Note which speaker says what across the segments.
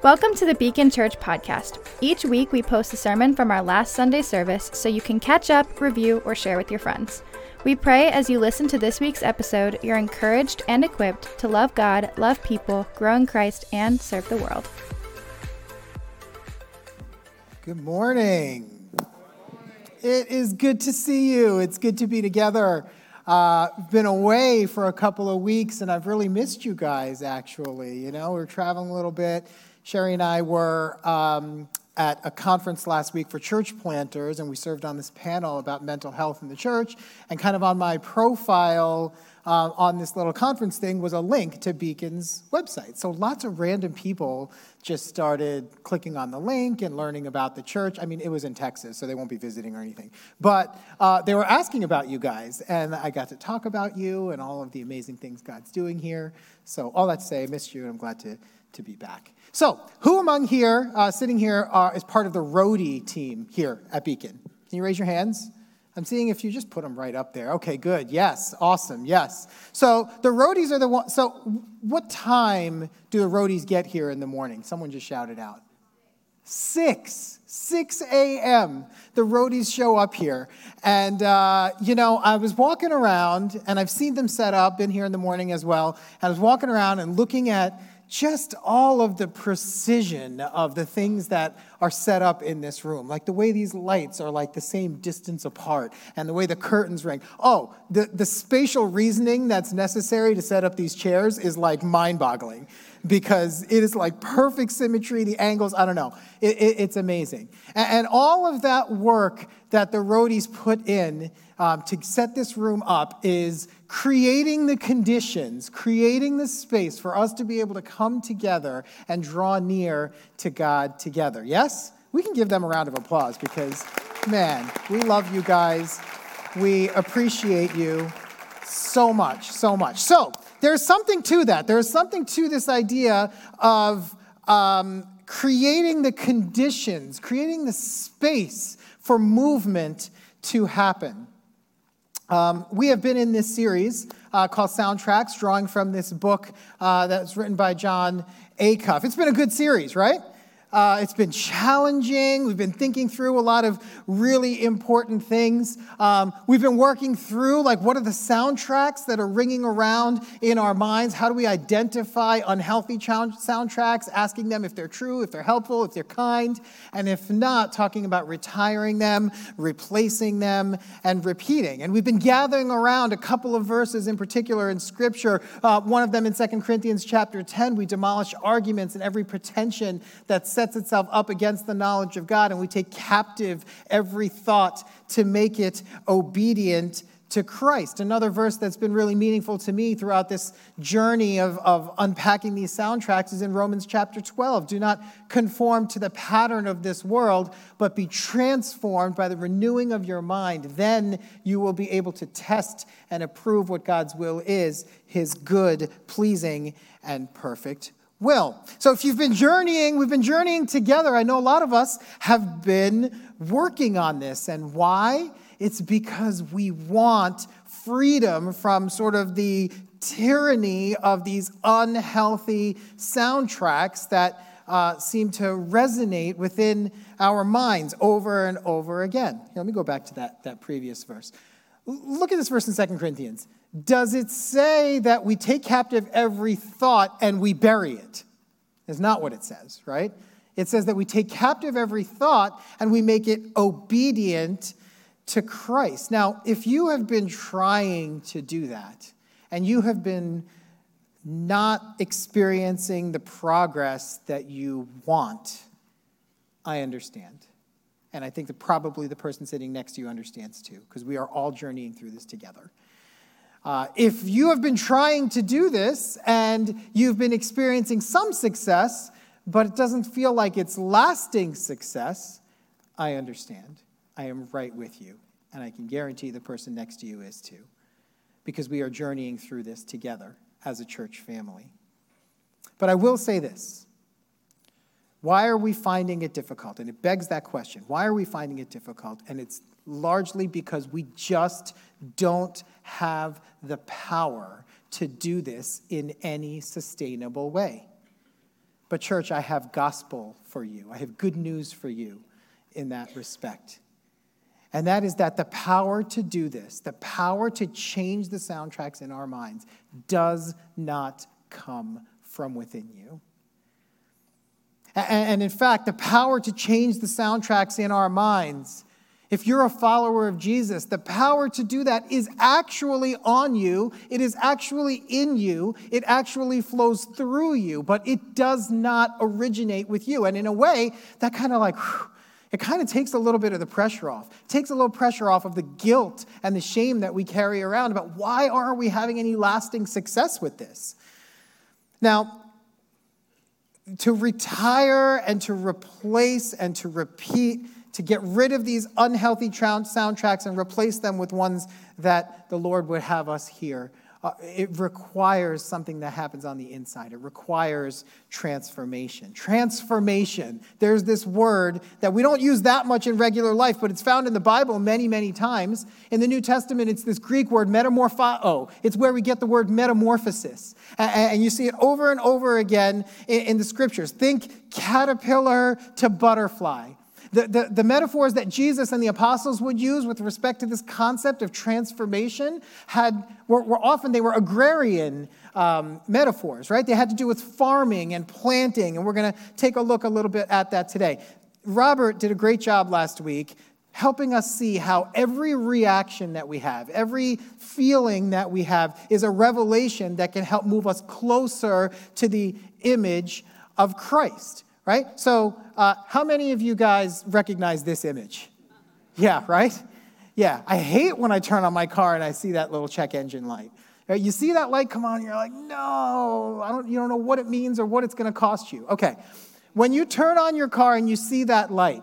Speaker 1: Welcome to the Beacon Church podcast. Each week we post a sermon from our last Sunday service so you can catch up, review, or share with your friends. We pray as you listen to this week's episode, you're encouraged and equipped to love God, love people, grow in Christ, and serve the world.
Speaker 2: Good morning. It is good to see you. It's good to be together. Uh, been away for a couple of weeks, and I've really missed you guys. Actually, you know, we're traveling a little bit. Sherry and I were um, at a conference last week for church planters, and we served on this panel about mental health in the church. And kind of on my profile uh, on this little conference thing was a link to Beacon's website. So lots of random people just started clicking on the link and learning about the church. I mean, it was in Texas, so they won't be visiting or anything. But uh, they were asking about you guys, and I got to talk about you and all of the amazing things God's doing here. So all that to say, I missed you, and I'm glad to, to be back. So, who among here, uh, sitting here, are, is part of the roadie team here at Beacon? Can you raise your hands? I'm seeing if you just put them right up there. Okay, good. Yes, awesome. Yes. So the roadies are the one. So what time do the roadies get here in the morning? Someone just shouted out. Six. 6 a.m. The roadies show up here. And, uh, you know, I was walking around and I've seen them set up, been here in the morning as well. And i was walking around and looking at just all of the precision of the things that are set up in this room. Like the way these lights are like the same distance apart and the way the curtains ring. Oh, the, the spatial reasoning that's necessary to set up these chairs is like mind boggling because it is like perfect symmetry, the angles, I don't know. It, it, it's amazing. And, and, all of that work that the roadies put in um, to set this room up is creating the conditions, creating the space for us to be able to come together and draw near to God together. Yes? We can give them a round of applause because, man, we love you guys. We appreciate you so much, so much. So, there's something to that. There's something to this idea of um, creating the conditions, creating the space for movement to happen. Um, we have been in this series uh, called Soundtracks, drawing from this book uh, that was written by Jon Acuff. It's been a good series, right? Uh, it's been challenging. We've been thinking through a lot of really important things. Um, we've been working through, like, what are the soundtracks that are ringing around in our minds? How do we identify unhealthy soundtracks, asking them if they're true, if they're helpful, if they're kind, and if not, talking about retiring them, replacing them, and repeating. And we've been gathering around a couple of verses in particular in Scripture. Uh, one of them in 2 Corinthians chapter 10, we demolish arguments and every pretension that's sets itself up against the knowledge of God, and we take captive every thought to make it obedient to Christ. Another verse that's been really meaningful to me throughout this journey of, of unpacking these soundtracks is in Romans chapter 12. Do not conform to the pattern of this world, but be transformed by the renewing of your mind. Then you will be able to test and approve what God's will is, his good, pleasing, and perfect will. So if you've been journeying, we've been journeying together. I know a lot of us have been working on this. And why? It's because we want freedom from sort of the tyranny of these unhealthy soundtracks that uh, seem to resonate within our minds over and over again. Here, let me go back to that, that previous verse. Look at this verse in Second Corinthians does it say that we take captive every thought and we bury it? Is not what it says, right? It says that we take captive every thought and we make it obedient to Christ. Now, if you have been trying to do that and you have been not experiencing the progress that you want, I understand. And I think that probably the person sitting next to you understands too, because we are all journeying through this together. Uh, if you have been trying to do this and you've been experiencing some success, but it doesn't feel like it's lasting success, I understand. I am right with you. And I can guarantee the person next to you is too, because we are journeying through this together as a church family. But I will say this why are we finding it difficult? And it begs that question. Why are we finding it difficult? And it's largely because we just don't have the power to do this in any sustainable way. But, church, I have gospel for you. I have good news for you in that respect. And that is that the power to do this, the power to change the soundtracks in our minds, does not come from within you. And in fact, the power to change the soundtracks in our minds, if you're a follower of Jesus, the power to do that is actually on you. It is actually in you. It actually flows through you, but it does not originate with you. And in a way, that kind of like, it kind of takes a little bit of the pressure off. It takes a little pressure off of the guilt and the shame that we carry around about why aren't we having any lasting success with this? Now, to retire and to replace and to repeat, to get rid of these unhealthy soundtracks and replace them with ones that the Lord would have us hear uh, it requires something that happens on the inside. It requires transformation. Transformation. There's this word that we don't use that much in regular life, but it's found in the Bible many, many times. In the New Testament, it's this Greek word, metamorpho. It's where we get the word metamorphosis. And you see it over and over again in the scriptures. Think caterpillar to butterfly. The, the, the, metaphors that Jesus and the apostles would use with respect to this concept of transformation had, were, were often, they were agrarian um, metaphors, right? They had to do with farming and planting, and we're going to take a look a little bit at that today. Robert did a great job last week helping us see how every reaction that we have, every feeling that we have, is a revelation that can help move us closer to the image of Christ right? So, uh, how many of you guys recognize this image? Yeah, right? Yeah, I hate when I turn on my car and I see that little check engine light. Right? You see that light come on, and you're like, no, I don't, you don't know what it means or what it's going to cost you. Okay, when you turn on your car and you see that light,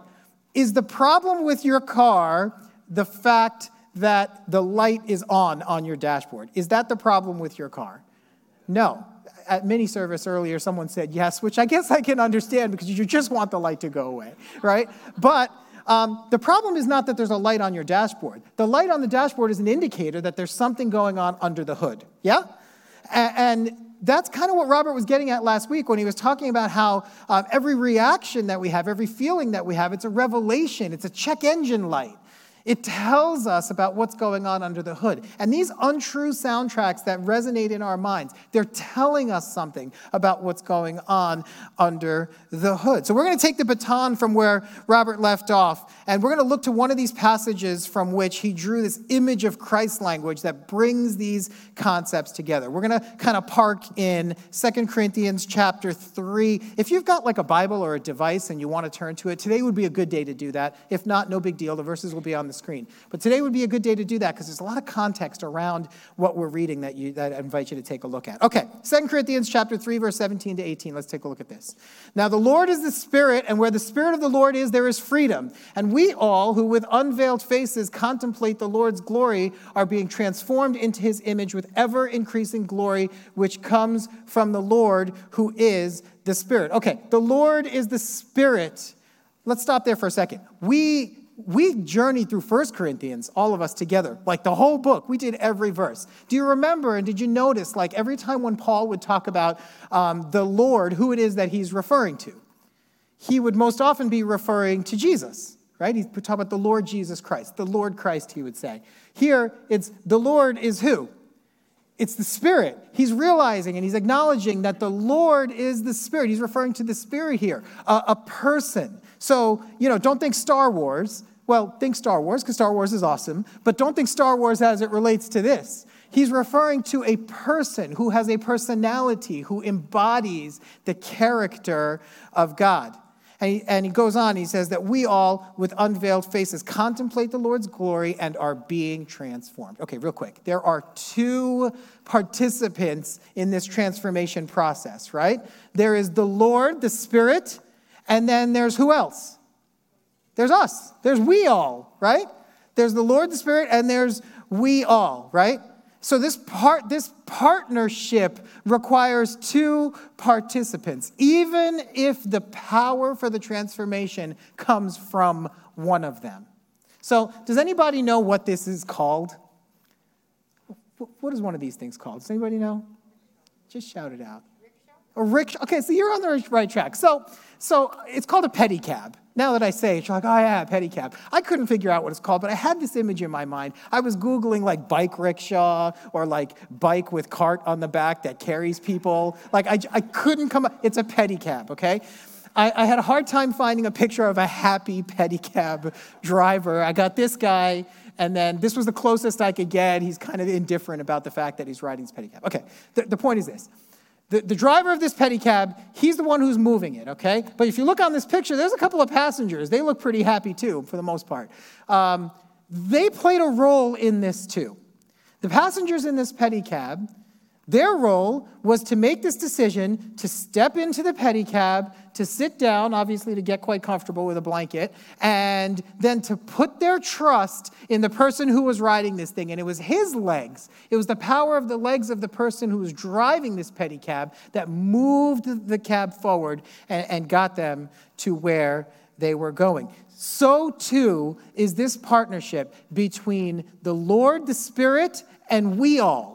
Speaker 2: is the problem with your car the fact that the light is on on your dashboard? Is that the problem with your car? No at mini service earlier, someone said yes, which I guess I can understand because you just want the light to go away, right? But um, the problem is not that there's a light on your dashboard. The light on the dashboard is an indicator that there's something going on under the hood, yeah? And, that's kind of what Robert was getting at last week when he was talking about how um, every reaction that we have, every feeling that we have, it's a revelation, it's a check engine light. It tells us about what's going on under the hood. And these untrue soundtracks that resonate in our minds, they're telling us something about what's going on under the hood. So we're going to take the baton from where Robert left off, and we're going to look to one of these passages from which he drew this image of Christ language that brings these concepts together. We're going to kind of park in Second Corinthians chapter 3. If you've got like a Bible or a device and you want to turn to it, today would be a good day to do that. If not, no big deal. The verses will be on the screen. But today would be a good day to do that because there's a lot of context around what we're reading that, you, that I invite you to take a look at. Okay, Second Corinthians chapter 3, verse 17 to 18. Let's take a look at this. Now the Lord is the Spirit, and where the Spirit of the Lord is, there is freedom. And we all, who with unveiled faces contemplate the Lord's glory, are being transformed into his image with ever increasing glory, which comes from the Lord who is the Spirit. Okay, the Lord is the Spirit. Let's stop there for a second. We we journeyed through First Corinthians, all of us together, like the whole book. We did every verse. Do you remember and did you notice, like every time when Paul would talk about um, the Lord, who it is that he's referring to? He would most often be referring to Jesus, right? He'd talk about the Lord Jesus Christ, the Lord Christ, he would say. Here, it's the Lord is who? It's the Spirit. He's realizing and he's acknowledging that the Lord is the Spirit. He's referring to the Spirit here, a, a person. So, you know, don't think Star Wars. Well, think Star Wars because Star Wars is awesome, but don't think Star Wars as it relates to this. He's referring to a person who has a personality, who embodies the character of God. And he, and he, goes on, he says that we all, with unveiled faces, contemplate the Lord's glory and are being transformed. Okay, real quick. There are two participants in this transformation process, right? There is the Lord, the Spirit, and then there's who else? There's us. There's we all, right? There's the Lord, the Spirit, and there's we all, right? So this part this partnership requires two participants, even if the power for the transformation comes from one of them. So, does anybody know what this is called? What is one of these things called? Does anybody know? Just shout it out. A rickshaw. Okay, so you're on the right track. So, so it's called a pedicab. Now that I say it, you're like, oh yeah, pedicab. I couldn't figure out what it's called, but I had this image in my mind. I was Googling like bike rickshaw or like bike with cart on the back that carries people. Like I, I couldn't come up. It's a pedicab, okay? I, I had a hard time finding a picture of a happy pedicab driver. I got this guy, and then this was the closest I could get. He's kind of indifferent about the fact that he's riding his pedicab. Okay, the, the point is this the, the driver of this pedicab, he's the one who's moving it, okay? But if you look on this picture, there's a couple of passengers. They look pretty happy too, for the most part. Um, they played a role in this too. The passengers in this pedicab their role was to make this decision to step into the pedicab, to sit down, obviously to get quite comfortable with a blanket, and then to put their trust in the person who was riding this thing. And it was his legs, it was the power of the legs of the person who was driving this pedicab that moved the cab forward and, and got them to where they were going. So too is this partnership between the Lord, the Spirit, and we all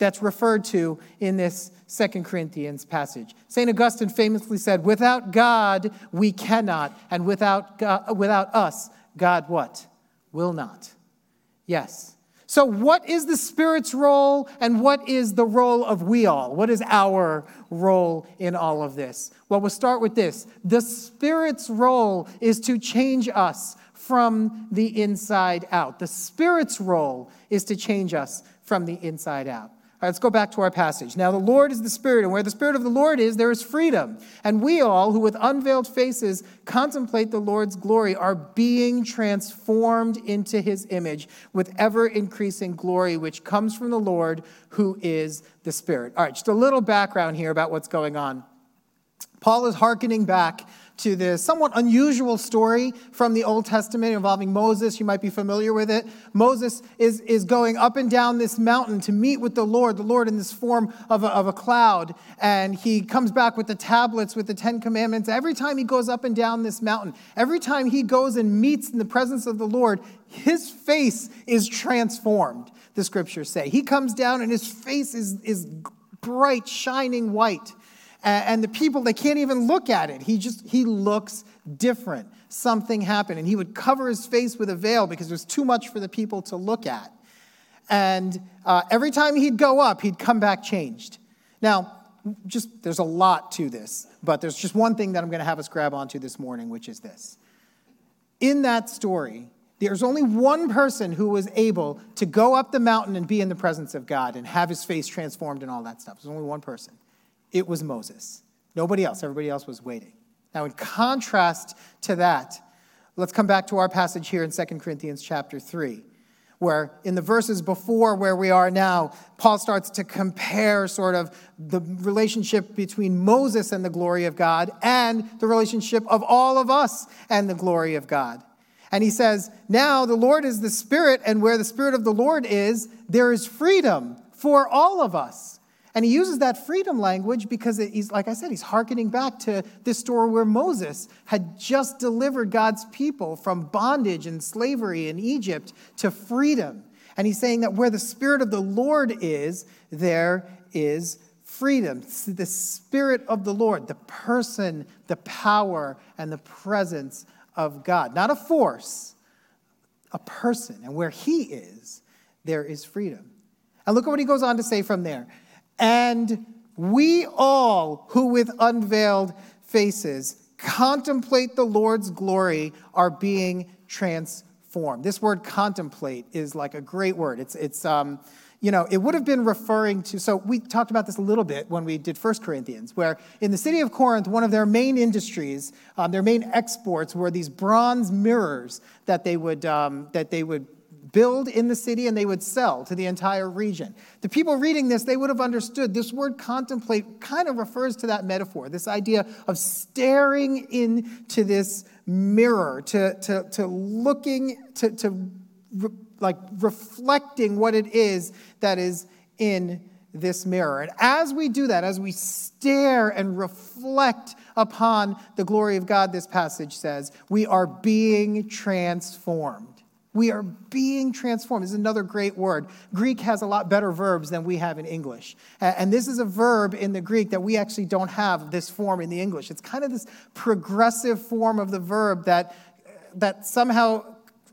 Speaker 2: that's referred to in this Second Corinthians passage. St. Augustine famously said, Without God, we cannot, and without, God, without us, God what? Will not. Yes. So, what is the Spirit's role, and what is the role of we all? What is our role in all of this? Well, we'll start with this. The Spirit's role is to change us from the inside out. The Spirit's role is to change us from the inside out right, let's go back to our passage. Now, the Lord is the Spirit, and where the Spirit of the Lord is, there is freedom. And we all, who with unveiled faces contemplate the Lord's glory, are being transformed into his image with ever increasing glory, which comes from the Lord, who is the Spirit. All right, just a little background here about what's going on. Paul is hearkening back to this somewhat unusual story from the Old Testament involving Moses. You might be familiar with it. Moses is, is going up and down this mountain to meet with the Lord, the Lord in this form of a, of a cloud. And he comes back with the tablets, with the Ten Commandments. Every time he goes up and down this mountain, every time he goes and meets in the presence of the Lord, his face is transformed, the scriptures say. He comes down and his face is, is bright, shining white and the people they can't even look at it. He just he looks different. Something happened and he would cover his face with a veil because was too much for the people to look at. And uh, every time he'd go up he'd come back changed. Now just there's a lot to this but there's just one thing that i'm going to have us grab onto this morning which is this. In that story there's only one person who was able to go up the mountain and be in the presence of God and have his face transformed and all that stuff. There's only one person it was Moses. Nobody else, everybody else was waiting. Now, in contrast to that, let's come back to our passage here in 2 Corinthians chapter 3, where in the verses before where we are now, Paul starts to compare sort of the relationship between Moses and the glory of God and the relationship of all of us and the glory of God. And he says, Now the Lord is the Spirit, and where the Spirit of the Lord is, there is freedom for all of us. And he uses that freedom language because he's, like I said, he's hearkening back to this story where Moses had just delivered God's people from bondage and slavery in Egypt to freedom. And he's saying that where the Spirit of the Lord is, there is freedom. The Spirit of the Lord, the person, the power, and the presence of God. Not a force, a person. And where he is, there is freedom. And look at what he goes on to say from there. And we all who with unveiled faces contemplate the Lord's glory are being transformed. This word contemplate is like a great word. It's, it's um, you know, it would have been referring to, so we talked about this a little bit when we did First Corinthians, where in the city of Corinth, one of their main industries, um, their main exports were these bronze mirrors that they would, um, that they would build in the city and they would sell to the entire region. The people reading this, they would have understood this word contemplate kind of refers to that metaphor, this idea of staring into this mirror, to, to, to looking, to, to re, like reflecting what it is that is in this mirror. And as we do that, as we stare and reflect upon the glory of God, this passage says, we are being transformed We are being transformed. This is another great word. Greek has a lot better verbs than we have in English. And this is a verb in the Greek that we actually don't have this form in the English. It's kind of this progressive form of the verb that, that somehow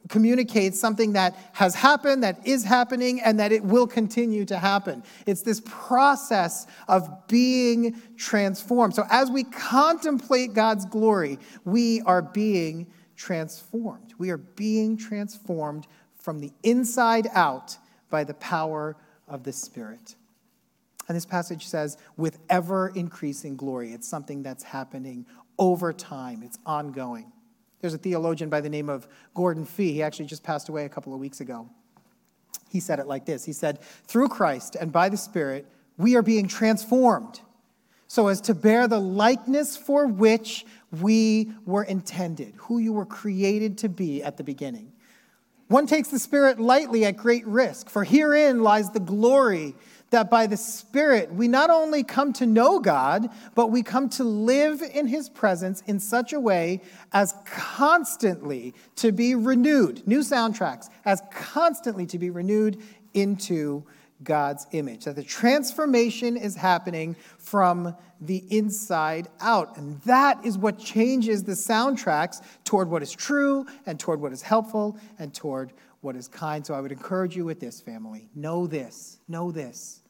Speaker 2: communicates something that has happened, that is happening, and that it will continue to happen. It's this process of being transformed. So as we contemplate God's glory, we are being transformed. We are being transformed from the inside out by the power of the Spirit. And this passage says, with ever increasing glory. It's something that's happening over time, it's ongoing. There's a theologian by the name of Gordon Fee. He actually just passed away a couple of weeks ago. He said it like this He said, Through Christ and by the Spirit, we are being transformed so as to bear the likeness for which we were intended, who you were created to be at the beginning. One takes the Spirit lightly at great risk, for herein lies the glory that by the Spirit we not only come to know God, but we come to live in His presence in such a way as constantly to be renewed, new soundtracks, as constantly to be renewed into God's image. That the transformation is happening from the inside out. And that is what changes the soundtracks toward what is true and toward what is helpful and toward what is kind. So I would encourage you with this, family. Know this. Know this.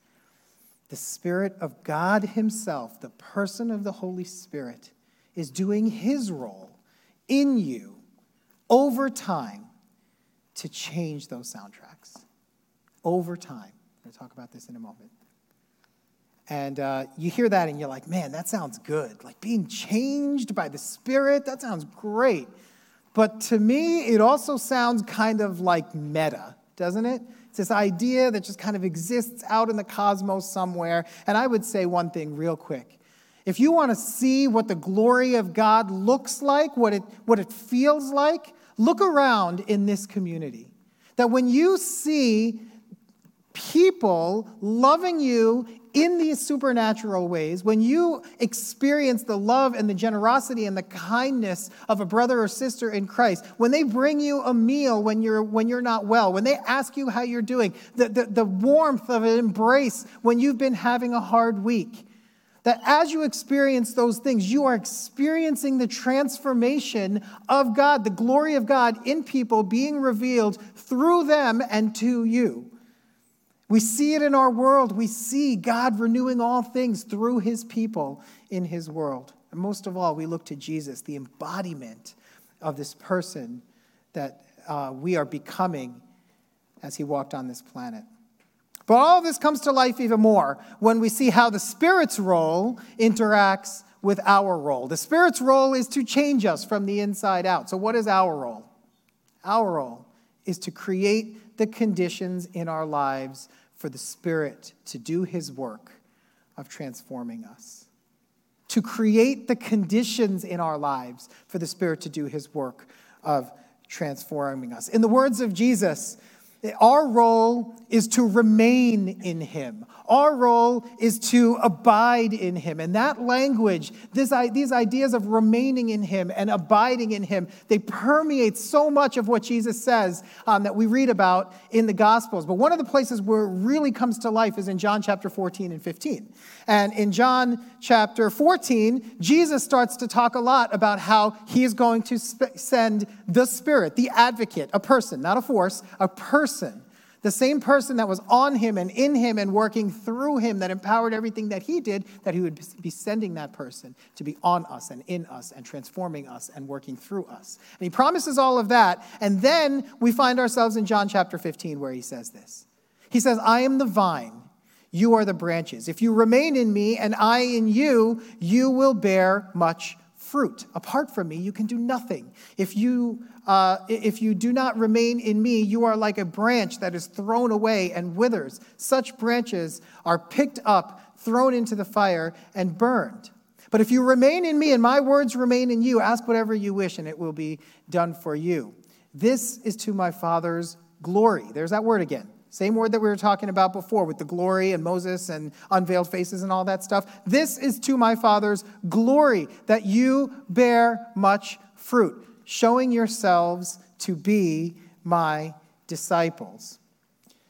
Speaker 2: The Spirit of God Himself, the person of the Holy Spirit, is doing His role in you over time to change those soundtracks. Over time. Going to talk about this in a moment. And uh, you hear that and you're like, man, that sounds good. Like being changed by the Spirit, that sounds great. But to me, it also sounds kind of like meta, doesn't it? It's this idea that just kind of exists out in the cosmos somewhere. And I would say one thing real quick. If you want to see what the glory of God looks like, what it, what it feels like, look around in this community. That when you see people loving you in these supernatural ways, when you experience the love and the generosity and the kindness of a brother or sister in Christ, when they bring you a meal when you're, when you're not well, when they ask you how you're doing, the, the, the warmth of an embrace when you've been having a hard week, that as you experience those things, you are experiencing the transformation of God, the glory of God in people being revealed through them and to you. We see it in our world. We see God renewing all things through his people in his world. And most of all, we look to Jesus, the embodiment of this person that uh, we are becoming as he walked on this planet. But all of this comes to life even more when we see how the Spirit's role interacts with our role. The Spirit's role is to change us from the inside out. So, what is our role? Our role is to create the conditions in our lives for the Spirit to do His work of transforming us, to create the conditions in our lives for the Spirit to do His work of transforming us. In the words of Jesus, our role is to remain in Him. Our role is to abide in Him. And that language, this, these ideas of remaining in Him and abiding in Him, they permeate so much of what Jesus says um, that we read about in the Gospels. But one of the places where it really comes to life is in John chapter 14 and 15. And in John chapter 14, Jesus starts to talk a lot about how He is going to sp- send the Spirit, the advocate, a person, not a force, a person the same person that was on him and in him and working through him that empowered everything that he did, that he would be sending that person to be on us and in us and transforming us and working through us. And he promises all of that. And then we find ourselves in John chapter 15 where he says this He says, I am the vine. You are the branches. If you remain in me and I in you, you will bear much fruit. Apart from me, you can do nothing. If you uh, if you do not remain in me, you are like a branch that is thrown away and withers. Such branches are picked up, thrown into the fire, and burned. But if you remain in me and my words remain in you, ask whatever you wish, and it will be done for you. This is to my Father's glory. There's that word again. Same word that we were talking about before with the glory and Moses and unveiled faces and all that stuff. This is to my Father's glory that you bear much fruit showing yourselves to be my disciples.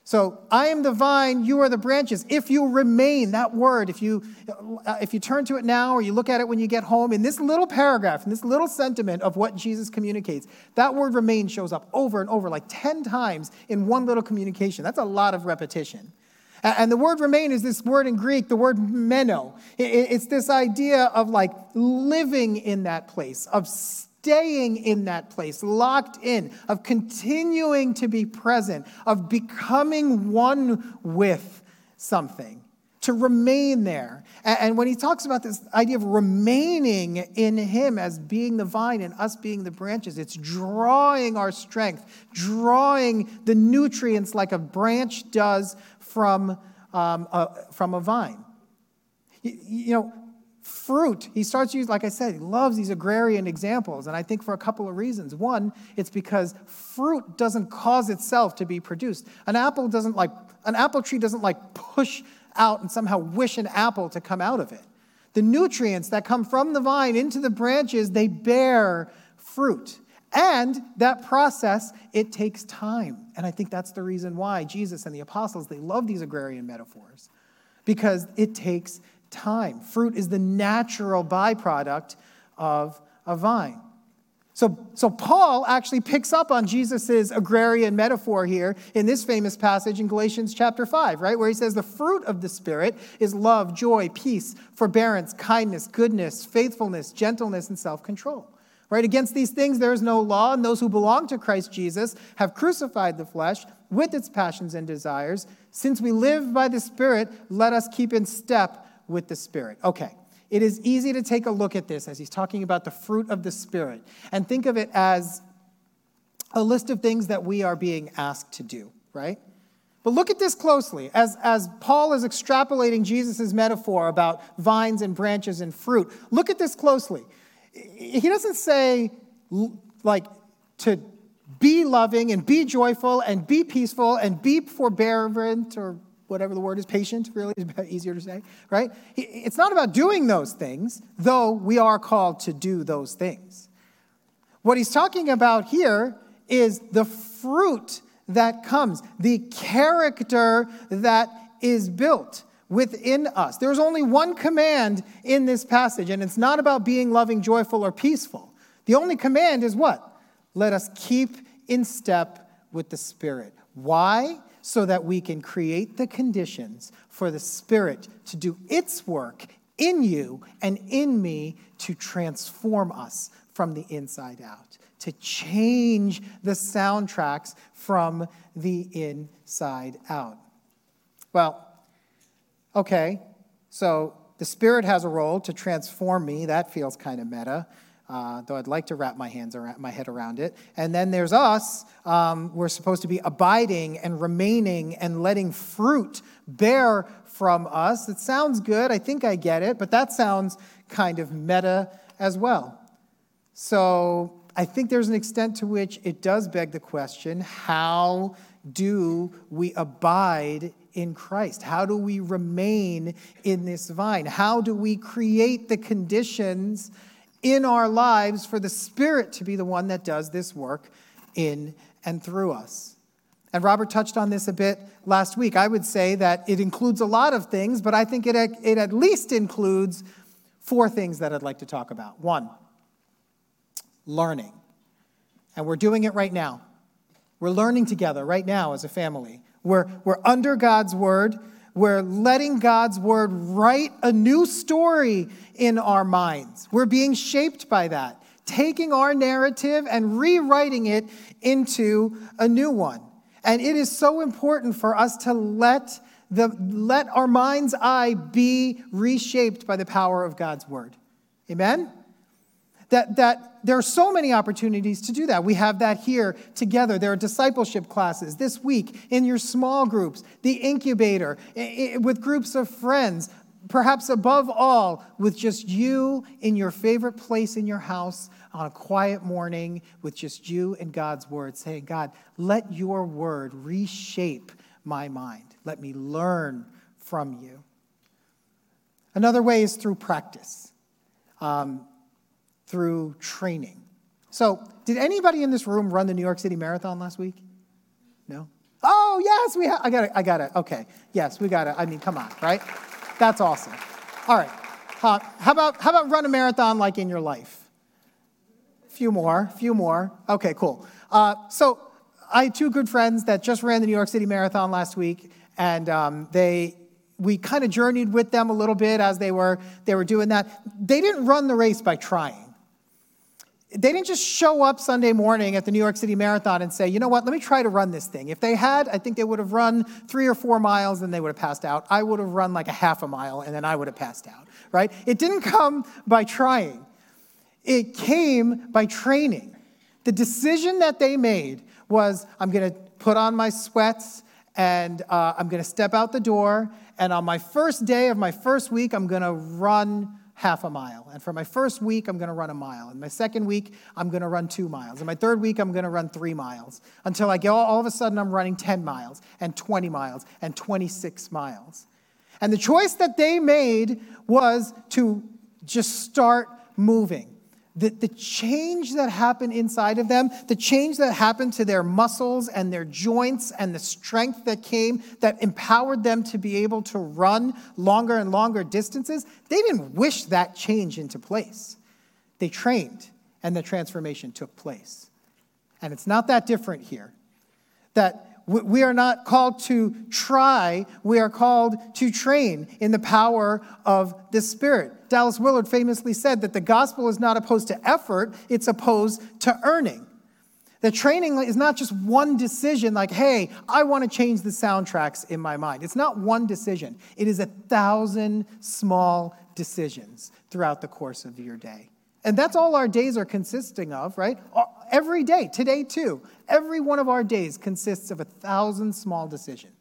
Speaker 2: So I am the vine, you are the branches. If you remain, that word, if you, uh, if you turn to it now or you look at it when you get home, in this little paragraph, in this little sentiment of what Jesus communicates, that word remain shows up over and over, like 10 times in one little communication. That's a lot of repetition. And the word remain is this word in Greek, the word meno. It's this idea of like living in that place, of staying in that place, locked in, of continuing to be present, of becoming one with something, to remain there. And when he talks about this idea of remaining in him as being the vine and us being the branches, it's drawing our strength, drawing the nutrients like a branch does from, um, a, from a vine. You, you know, Fruit, he starts using, like I said, he loves these agrarian examples. And I think for a couple of reasons. One, it's because fruit doesn't cause itself to be produced. An apple doesn't like, an apple tree doesn't like push out and somehow wish an apple to come out of it. The nutrients that come from the vine into the branches, they bear fruit. And that process, it takes time. And I think that's the reason why Jesus and the apostles, they love these agrarian metaphors because it takes time. Fruit is the natural byproduct of a vine. So, so Paul actually picks up on Jesus' agrarian metaphor here in this famous passage in Galatians chapter 5, right? Where he says, The fruit of the Spirit is love, joy, peace, forbearance, kindness, goodness, faithfulness, gentleness, and self control. Right? Against these things there is no law, and those who belong to Christ Jesus have crucified the flesh with its passions and desires. Since we live by the Spirit, let us keep in step with the Spirit. Okay, it is easy to take a look at this as he's talking about the fruit of the Spirit and think of it as a list of things that we are being asked to do, right? But look at this closely. As, as Paul is extrapolating Jesus' metaphor about vines and branches and fruit, look at this closely. He doesn't say, like, to be loving and be joyful and be peaceful and be forbearant or whatever the word is, patient, really is easier to say, right? It's not about doing those things, though we are called to do those things. What he's talking about here is the fruit that comes, the character that is built within us. There's only one command in this passage, and it's not about being loving, joyful, or peaceful. The only command is what? Let us keep in step with the Spirit. Why? So that we can create the conditions for the Spirit to do its work in you and in me to transform us from the inside out, to change the soundtracks from the inside out. Well, okay, so the Spirit has a role to transform me. That feels kind of meta uh, though I'd like to wrap my hands around, my head around it. And then there's us. Um, we're supposed to be abiding and remaining and letting fruit bear from us. It sounds good. I think I get it, but that sounds kind of meta as well. So I think there's an extent to which it does beg the question how do we abide in Christ? How do we remain in this vine? How do we create the conditions in our lives for the Spirit to be the one that does this work in and through us. And Robert touched on this a bit last week. I would say that it includes a lot of things, but I think it, it at least includes four things that I'd like to talk about. One, learning. And we're doing it right now. We're learning together right now as a family. We're, we're under God's word. We're letting God's word write a new story in our minds. We're being shaped by that, taking our narrative and rewriting it into a new one. And it is so important for us to let, the, let our mind's eye be reshaped by the power of God's word. Amen? That, that there are so many opportunities to do that. We have that here together. There are discipleship classes this week in your small groups, the incubator, with groups of friends, perhaps above all, with just you in your favorite place in your house on a quiet morning with just you and God's word, saying, God, let your word reshape my mind. Let me learn from you. Another way is through practice. Um, through training. So, did anybody in this room run the New York City Marathon last week? No? Oh, yes, we have. I got it. I got it. Okay. Yes, we got it. I mean, come on, right? That's awesome. All right. Uh, how, about, how about run a marathon like in your life? A Few more, a few more. Okay, cool. Uh, so I had two good friends that just ran the New York City Marathon last week, and um, they we kind of journeyed with them a little bit as they were they were doing that. They didn't run the race by trying. They didn't just show up Sunday morning at the New York City Marathon and say, you know what, let me try to run this thing. If they had, I think they would have run three or four miles and they would have passed out. I would have run like a half a mile and then I would have passed out, right? It didn't come by trying, it came by training. The decision that they made was I'm going to put on my sweats and uh, I'm going to step out the door. And on my first day of my first week, I'm going to run half a mile. And for my first week, I'm going to run a mile. And my second week, I'm going to run two miles. And my third week, I'm going to run three miles until I get all, all of a sudden I'm running 10 miles and 20 miles and 26 miles. And the choice that they made was to just start moving the, the change that happened inside of them, the change that happened to their muscles and their joints, and the strength that came that empowered them to be able to run longer and longer distances, they didn't wish that change into place. They trained, and the transformation took place. And it's not that different here. That we are not called to try, we are called to train in the power of the Spirit. Dallas Willard famously said that the gospel is not opposed to effort, it's opposed to earning. The training is not just one decision, like, hey, I want to change the soundtracks in my mind. It's not one decision, it is a thousand small decisions throughout the course of your day. And that's all our days are consisting of, right? Uh, every day, today too. Every one of our days consists of a thousand small decisions.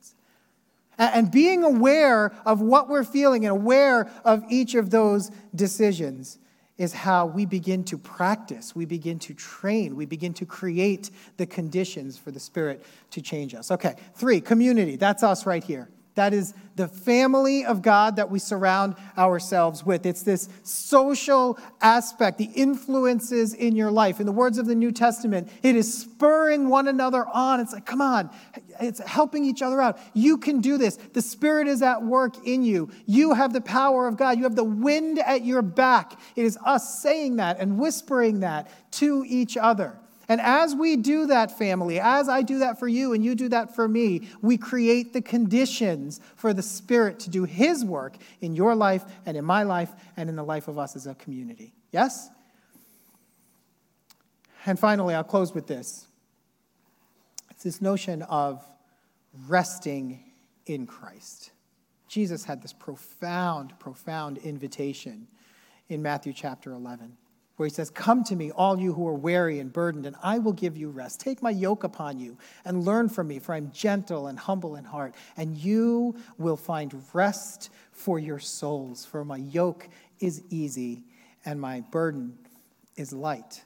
Speaker 2: And being aware of what we're feeling and aware of each of those decisions is how we begin to practice, we begin to train, we begin to create the conditions for the Spirit to change us. Okay, three, community. That's us right here. That is the family of God that we surround ourselves with. It's this social aspect, the influences in your life. In the words of the New Testament, it is spurring one another on. It's like, come on, it's helping each other out. You can do this. The Spirit is at work in you. You have the power of God. You have the wind at your back. It is us saying that and whispering that to each other. And as we do that, family, as I do that for you and you do that for me, we create the conditions for the Spirit to do His work in your life and in my life and in the life of us as a community. Yes? And finally, I'll close with this this notion of resting in Christ. Jesus had this profound, profound invitation in Matthew chapter 11 where he says, Come to me, all you who are weary and burdened, and I will give you rest. Take my yoke upon you and learn from me, for I'm gentle and humble in heart, and you will find rest for your souls. For my yoke is easy and my burden is light.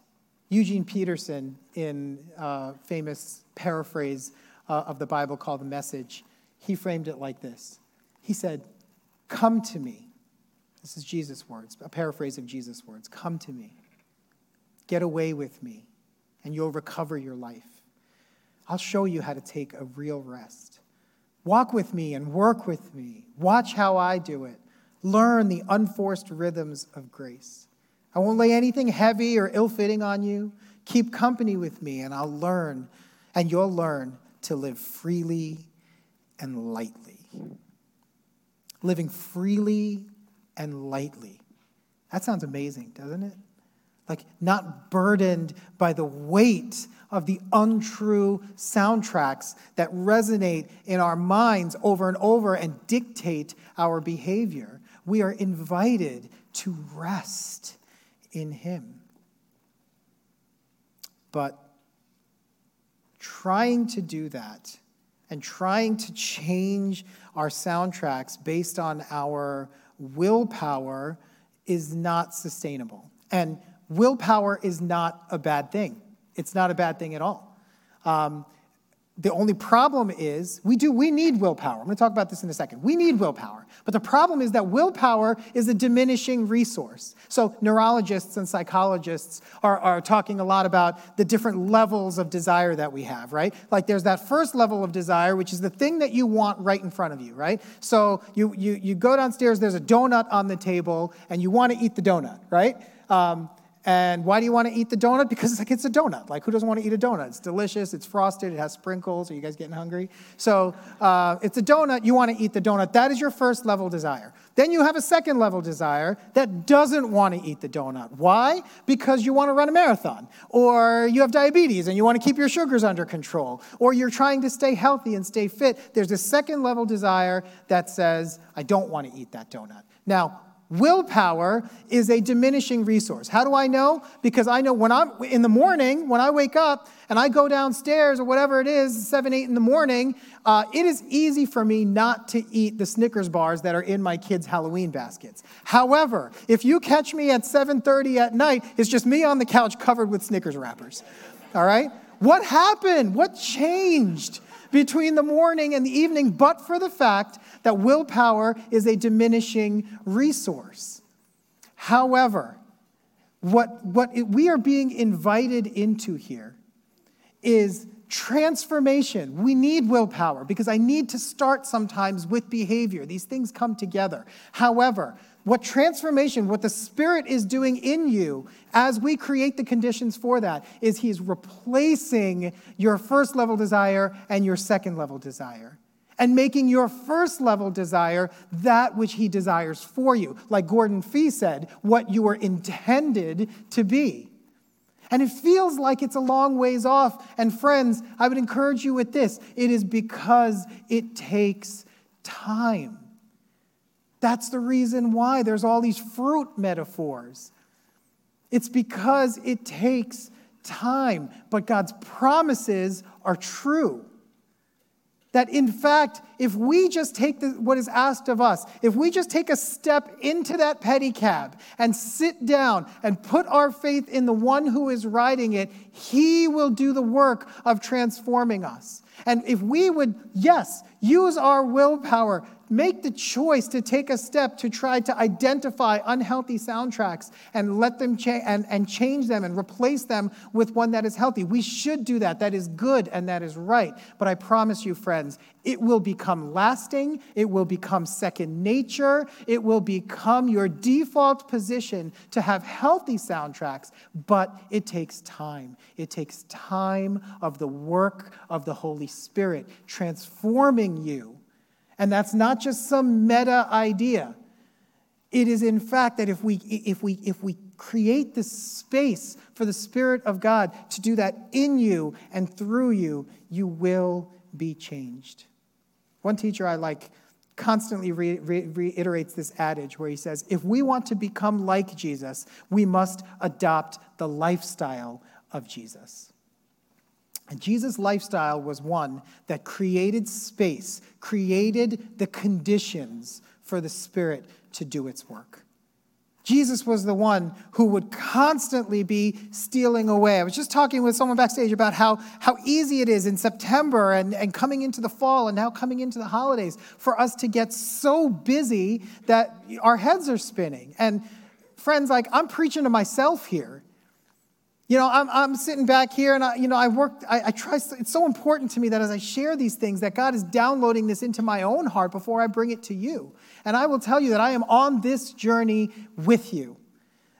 Speaker 2: Eugene Peterson, in a famous paraphrase uh, of the Bible called The Message, he framed it like this He said, Come to me. This is Jesus' words, a paraphrase of Jesus' words. Come to me. Get away with me, and you'll recover your life. I'll show you how to take a real rest. Walk with me and work with me. Watch how I do it. Learn the unforced rhythms of grace. I won't lay anything heavy or ill fitting on you. Keep company with me, and I'll learn, and you'll learn to live freely and lightly. Living freely and lightly. That sounds amazing, doesn't it? like not burdened by the weight of the untrue soundtracks that resonate in our minds over and over and dictate our behavior. We are invited to rest in Him. But trying to do that and trying to change our soundtracks based on our willpower is not sustainable. And willpower is not a bad thing. It's not a bad thing at all. Um, The only problem is we do we need willpower. I'm going to talk about this in a second. We need willpower. But the problem is that willpower is a diminishing resource. So neurologists and psychologists are, are talking a lot about the different levels of desire that we have, right? Like there's that first level of desire, which is the thing that you want right in front of you, right? So you you you go downstairs, there's a donut on the table, and you want to eat the donut, right? Um, and why do you want to eat the donut? Because it's like it's a donut. Like who doesn't want to eat a donut? It's delicious. It's frosted. It has sprinkles. Are you guys getting hungry? So uh, it's a donut. You want to eat the donut. That is your first level desire. Then you have a second level desire that doesn't want to eat the donut. Why? Because you want to run a marathon, or you have diabetes and you want to keep your sugars under control, or you're trying to stay healthy and stay fit. There's a second level desire that says, I don't want to eat that donut. Now, Willpower is a diminishing resource. How do I know? Because I know when I'm in the morning, when I wake up and I go downstairs or whatever it is, seven, eight in the morning, uh, it is easy for me not to eat the Snickers bars that are in my kids' Halloween baskets. However, if you catch me at 7:30 at night, it's just me on the couch covered with Snickers wrappers. All right? What happened? What changed between the morning and the evening, but for the fact that willpower is a diminishing resource. However, what, what we are being invited into here is transformation. We need willpower because I need to start sometimes with behavior. These things come together. However, what transformation, what the Spirit is doing in you as we create the conditions for that, is He's replacing your first level desire and your second level desire and making your first level desire that which He desires for you. Like Gordon Fee said, what you were intended to be. And it feels like it's a long ways off. And friends, I would encourage you with this it is because it takes time. That's the reason why there's all these fruit metaphors. It's because it takes time, but God's promises are true. That in fact, if we just take the, what is asked of us, if we just take a step into that pedicab and sit down and put our faith in the one who is riding it, he will do the work of transforming us. And if we would, yes, use our willpower make the choice to take a step to try to identify unhealthy soundtracks and let them change and, and change them and replace them with one that is healthy. We should do that. That is good and that is right. But I promise you, friends, it will become lasting. It will become second nature. It will become your default position to have healthy soundtracks, but it takes time. It takes time of the work of the Holy Spirit transforming you and that's not just some meta idea. It is, in fact, that if we, if we, if we create this space for the Spirit of God to do that in you and through you, you will be changed. One teacher I like constantly re- re- reiterates this adage where he says, If we want to become like Jesus, we must adopt the lifestyle of Jesus. And Jesus' lifestyle was one that created space, created the conditions for the Spirit to do its work. Jesus was the one who would constantly be stealing away. I was just talking with someone backstage about how, how easy it is in September and, and coming into the fall and now coming into the holidays for us to get so busy that our heads are spinning. And friends, like I'm preaching to myself here. You know, I'm, I'm sitting back here and I, you know, I work, I, I try, it's so important to me that as I share these things, that God is downloading this into my own heart before I bring it to you. And I will tell you that I am on this journey with you.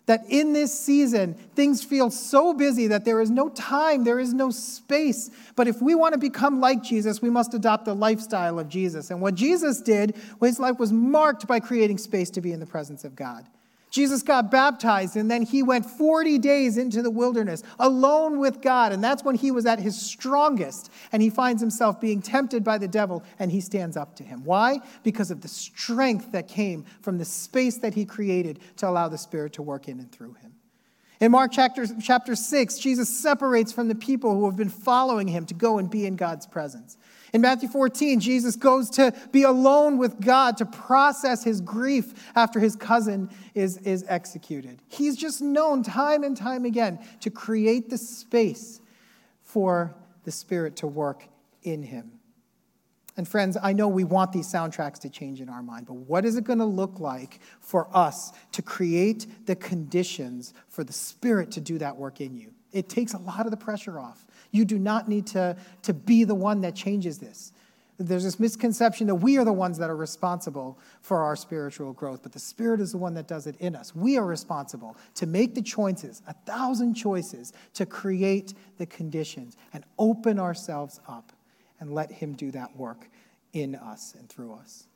Speaker 2: That in this season, things feel so busy that there is no time, there is no space. But if we want to become like Jesus, we must adopt the lifestyle of Jesus. And what Jesus did, his life was marked by creating space to be in the presence of God. Jesus got baptized and then he went 40 days into the wilderness alone with God. And that's when he was at his strongest. And he finds himself being tempted by the devil and he stands up to him. Why? Because of the strength that came from the space that he created to allow the Spirit to work in and through him. In Mark chapter, chapter 6, Jesus separates from the people who have been following him to go and be in God's presence. In Matthew 14, Jesus goes to be alone with God to process his grief after his cousin is, is executed. He's just known time and time again to create the space for the Spirit to work in Him. And friends, I know we want these soundtracks to change in our mind, but what is it going to look like for us to create the conditions for the Spirit to do that work in you? It takes a lot of the pressure off. You do not need to, to be the one that changes this. There's this misconception that we are the ones that are responsible for our spiritual growth, but the Spirit is the one that does it in us. We are responsible to make the choices, a thousand choices, to create the conditions and open ourselves up and let Him do that work in us and through us.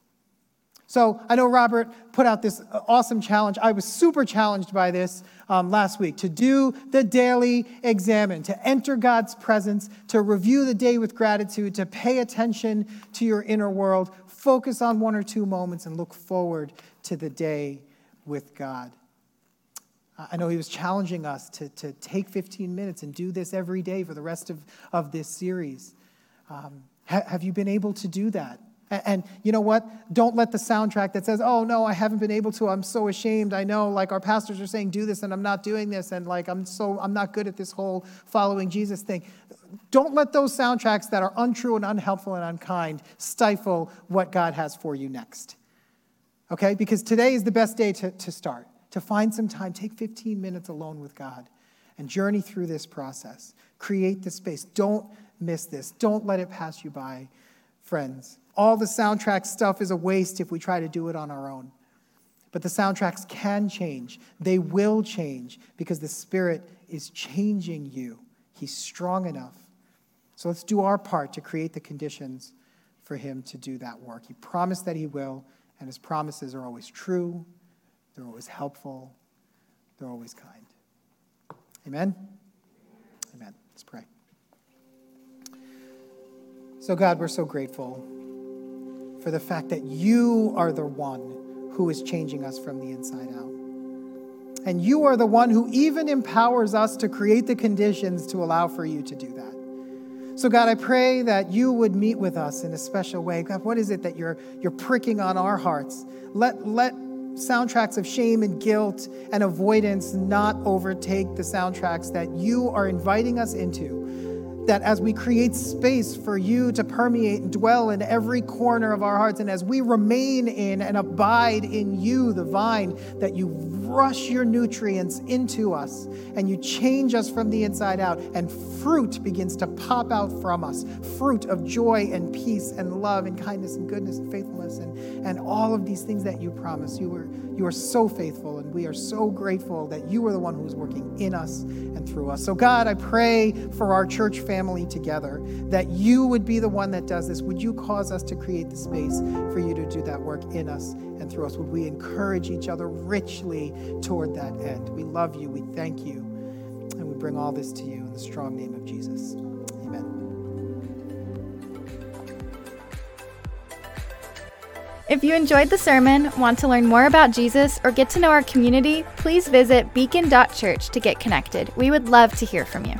Speaker 2: So I know Robert put out this awesome challenge. I was super challenged by this um, last week to do the daily examen, to enter God's presence, to review the day with gratitude, to pay attention to your inner world, focus on one or two moments, and look forward to the day with God. I know he was challenging us to, to take 15 minutes and do this every day for the rest of, of this series. Um, ha- have you been able to do that? And you know what? Don't let the soundtrack that says, oh no, I haven't been able to, I'm so ashamed. I know, like our pastors are saying, do this, and I'm not doing this, and like I'm so, I'm not good at this whole following Jesus thing. Don't let those soundtracks that are untrue and unhelpful and unkind stifle what God has for you next. Okay? Because today is the best day to, to start, to find some time, take 15 minutes alone with God and journey through this process. Create the space. Don't miss this. Don't let it pass you by, friends. All the soundtrack stuff is a waste if we try to do it on our own. But the soundtracks can change. They will change because the Spirit is changing you. He's strong enough. So let's do our part to create the conditions for Him to do that work. He promised that He will, and His promises are always true, they're always helpful, they're always kind. Amen? Amen. Let's pray. So, God, we're so grateful for the fact that you are the one who is changing us from the inside out. And you are the one who even empowers us to create the conditions to allow for you to do that. So, God, I pray that you would meet with us in a special way. God, what is it that you're, you're pricking on our hearts? Let, let soundtracks of shame and guilt and avoidance not overtake the soundtracks that you are inviting us into that as we create space for you to permeate and dwell in every corner of our hearts, and as we remain in and abide in you, the vine, that you rush your nutrients into us and you change us from the inside out, and fruit begins to pop out from us fruit of joy and peace and love and kindness and goodness and faithfulness and, and all of these things that you promise. You are, you are so faithful, and we are so grateful that you are the one who is working in us and through us. So, God, I pray for our church family together that you would be the one that does this. Would you cause us to create the space for you to do that work in us and through us? Would we encourage each other richly toward that end? We love you. We thank you. And we bring all this to you in the strong name of Jesus. Amen.
Speaker 1: If you enjoyed the sermon, want to learn more about Jesus, or get to know our community, please visit beacon.church to get connected. We would love to hear from you.